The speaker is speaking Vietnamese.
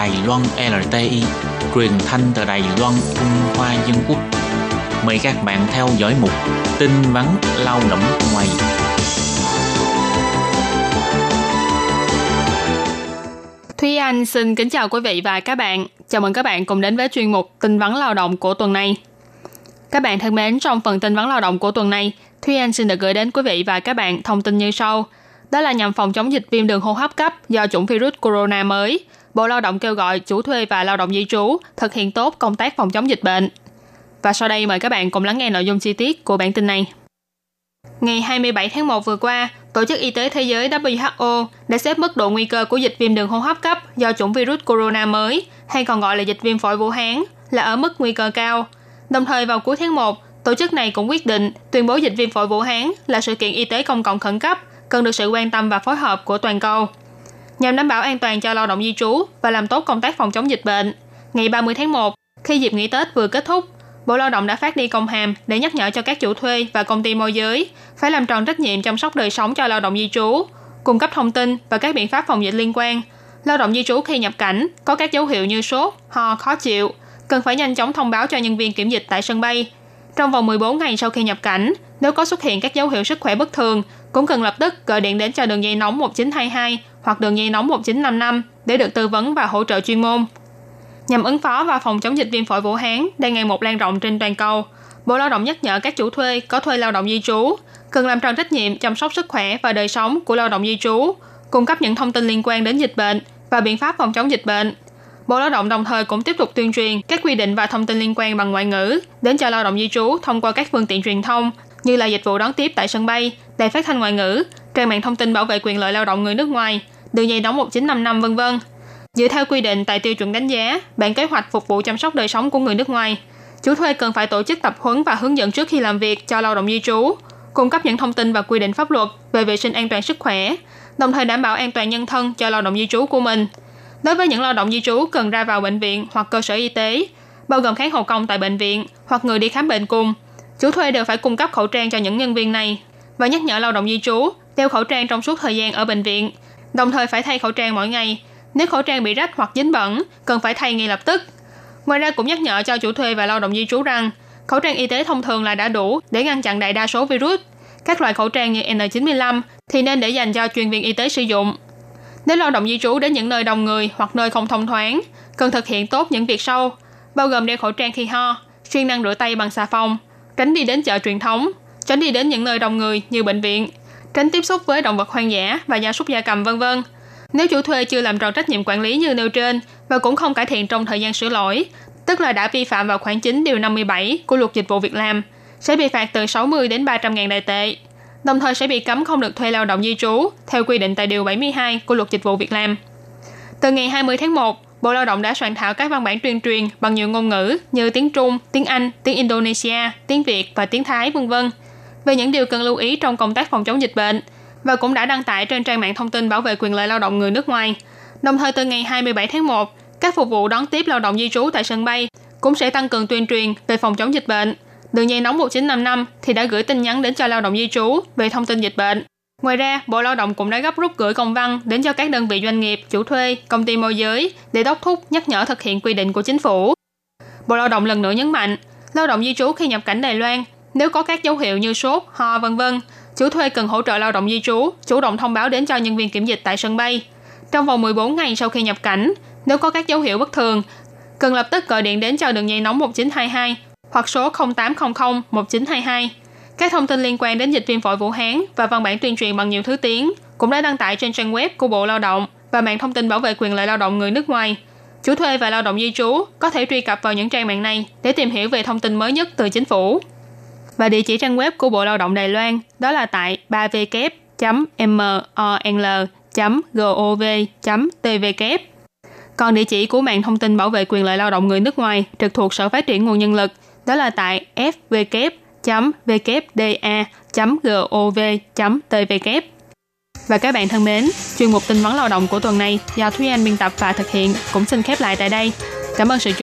Đài Loan LTI, truyền thanh từ Đài Loan Trung Hoa Dân Quốc. Mời các bạn theo dõi mục tin vắn lao động ngoài. Thúy Anh xin kính chào quý vị và các bạn. Chào mừng các bạn cùng đến với chuyên mục tin vắn lao động của tuần này. Các bạn thân mến, trong phần tin vắn lao động của tuần này, Thúy Anh xin được gửi đến quý vị và các bạn thông tin như sau – đó là nhằm phòng chống dịch viêm đường hô hấp cấp do chủng virus corona mới. Bộ Lao động kêu gọi chủ thuê và lao động di trú thực hiện tốt công tác phòng chống dịch bệnh. Và sau đây mời các bạn cùng lắng nghe nội dung chi tiết của bản tin này. Ngày 27 tháng 1 vừa qua, Tổ chức Y tế Thế giới WHO đã xếp mức độ nguy cơ của dịch viêm đường hô hấp cấp do chủng virus corona mới, hay còn gọi là dịch viêm phổi Vũ Hán, là ở mức nguy cơ cao. Đồng thời vào cuối tháng 1, tổ chức này cũng quyết định tuyên bố dịch viêm phổi Vũ Hán là sự kiện y tế công cộng khẩn cấp cần được sự quan tâm và phối hợp của toàn cầu. Nhằm đảm bảo an toàn cho lao động di trú và làm tốt công tác phòng chống dịch bệnh, ngày 30 tháng 1, khi dịp nghỉ Tết vừa kết thúc, Bộ Lao động đã phát đi công hàm để nhắc nhở cho các chủ thuê và công ty môi giới phải làm tròn trách nhiệm chăm sóc đời sống cho lao động di trú, cung cấp thông tin và các biện pháp phòng dịch liên quan. Lao động di trú khi nhập cảnh có các dấu hiệu như sốt, ho, khó chịu, cần phải nhanh chóng thông báo cho nhân viên kiểm dịch tại sân bay. Trong vòng 14 ngày sau khi nhập cảnh, nếu có xuất hiện các dấu hiệu sức khỏe bất thường cũng cần lập tức gọi điện đến cho đường dây nóng 1922 hoặc đường dây nóng 1955 để được tư vấn và hỗ trợ chuyên môn. Nhằm ứng phó và phòng chống dịch viêm phổi Vũ Hán đang ngày một lan rộng trên toàn cầu, Bộ Lao động nhắc nhở các chủ thuê có thuê lao động di trú cần làm tròn trách nhiệm chăm sóc sức khỏe và đời sống của lao động di trú, cung cấp những thông tin liên quan đến dịch bệnh và biện pháp phòng chống dịch bệnh. Bộ Lao động đồng thời cũng tiếp tục tuyên truyền các quy định và thông tin liên quan bằng ngoại ngữ đến cho lao động di trú thông qua các phương tiện truyền thông như là dịch vụ đón tiếp tại sân bay, đài phát thanh ngoại ngữ, trang mạng thông tin bảo vệ quyền lợi lao động người nước ngoài, đường dây nóng 1955 vân vân. Dựa theo quy định tại tiêu chuẩn đánh giá, bản kế hoạch phục vụ chăm sóc đời sống của người nước ngoài, chủ thuê cần phải tổ chức tập huấn và hướng dẫn trước khi làm việc cho lao động di trú, cung cấp những thông tin và quy định pháp luật về vệ sinh an toàn sức khỏe, đồng thời đảm bảo an toàn nhân thân cho lao động di trú của mình. Đối với những lao động di trú cần ra vào bệnh viện hoặc cơ sở y tế, bao gồm kháng hộ công tại bệnh viện hoặc người đi khám bệnh cùng, chủ thuê đều phải cung cấp khẩu trang cho những nhân viên này và nhắc nhở lao động di trú đeo khẩu trang trong suốt thời gian ở bệnh viện, đồng thời phải thay khẩu trang mỗi ngày. Nếu khẩu trang bị rách hoặc dính bẩn, cần phải thay ngay lập tức. Ngoài ra cũng nhắc nhở cho chủ thuê và lao động di trú rằng khẩu trang y tế thông thường là đã đủ để ngăn chặn đại đa số virus. Các loại khẩu trang như N95 thì nên để dành cho chuyên viên y tế sử dụng. Nếu lao động di trú đến những nơi đông người hoặc nơi không thông thoáng, cần thực hiện tốt những việc sau, bao gồm đeo khẩu trang khi ho, siêng năng rửa tay bằng xà phòng, tránh đi đến chợ truyền thống, tránh đi đến những nơi đông người như bệnh viện, tránh tiếp xúc với động vật hoang dã và gia súc gia cầm vân vân. Nếu chủ thuê chưa làm tròn trách nhiệm quản lý như nêu trên và cũng không cải thiện trong thời gian sửa lỗi, tức là đã vi phạm vào khoản 9 điều 57 của luật dịch vụ việc làm, sẽ bị phạt từ 60 đến 300 ngàn đại tệ. Đồng thời sẽ bị cấm không được thuê lao động di trú theo quy định tại điều 72 của luật dịch vụ việc làm. Từ ngày 20 tháng 1, Bộ Lao động đã soạn thảo các văn bản tuyên truyền bằng nhiều ngôn ngữ như tiếng Trung, tiếng Anh, tiếng Indonesia, tiếng Việt và tiếng Thái v.v. về những điều cần lưu ý trong công tác phòng chống dịch bệnh và cũng đã đăng tải trên trang mạng thông tin bảo vệ quyền lợi lao động người nước ngoài. Đồng thời từ ngày 27 tháng 1, các phục vụ đón tiếp lao động di trú tại sân bay cũng sẽ tăng cường tuyên truyền về phòng chống dịch bệnh. Đường dây nóng 1955 thì đã gửi tin nhắn đến cho lao động di trú về thông tin dịch bệnh Ngoài ra, Bộ Lao động cũng đã gấp rút gửi công văn đến cho các đơn vị doanh nghiệp, chủ thuê, công ty môi giới để đốc thúc nhắc nhở thực hiện quy định của chính phủ. Bộ Lao động lần nữa nhấn mạnh, lao động di trú khi nhập cảnh Đài Loan, nếu có các dấu hiệu như sốt, ho vân vân, chủ thuê cần hỗ trợ lao động di trú, chủ động thông báo đến cho nhân viên kiểm dịch tại sân bay. Trong vòng 14 ngày sau khi nhập cảnh, nếu có các dấu hiệu bất thường, cần lập tức gọi điện đến cho đường dây nóng 1922 hoặc số 0800 1922 các thông tin liên quan đến dịch viêm phổi Vũ Hán và văn bản tuyên truyền bằng nhiều thứ tiếng cũng đã đăng tải trên trang web của Bộ Lao động và mạng thông tin bảo vệ quyền lợi lao động người nước ngoài. Chủ thuê và lao động di trú có thể truy cập vào những trang mạng này để tìm hiểu về thông tin mới nhất từ chính phủ. Và địa chỉ trang web của Bộ Lao động Đài Loan đó là tại 3w.mol.gov.tvk. Còn địa chỉ của mạng thông tin bảo vệ quyền lợi lao động người nước ngoài trực thuộc Sở Phát triển Nguồn Nhân lực đó là tại fvk www.gov.tvk. Và các bạn thân mến, chuyên mục tin vấn lao động của tuần này do Thúy Anh biên tập và thực hiện cũng xin khép lại tại đây. Cảm ơn sự chú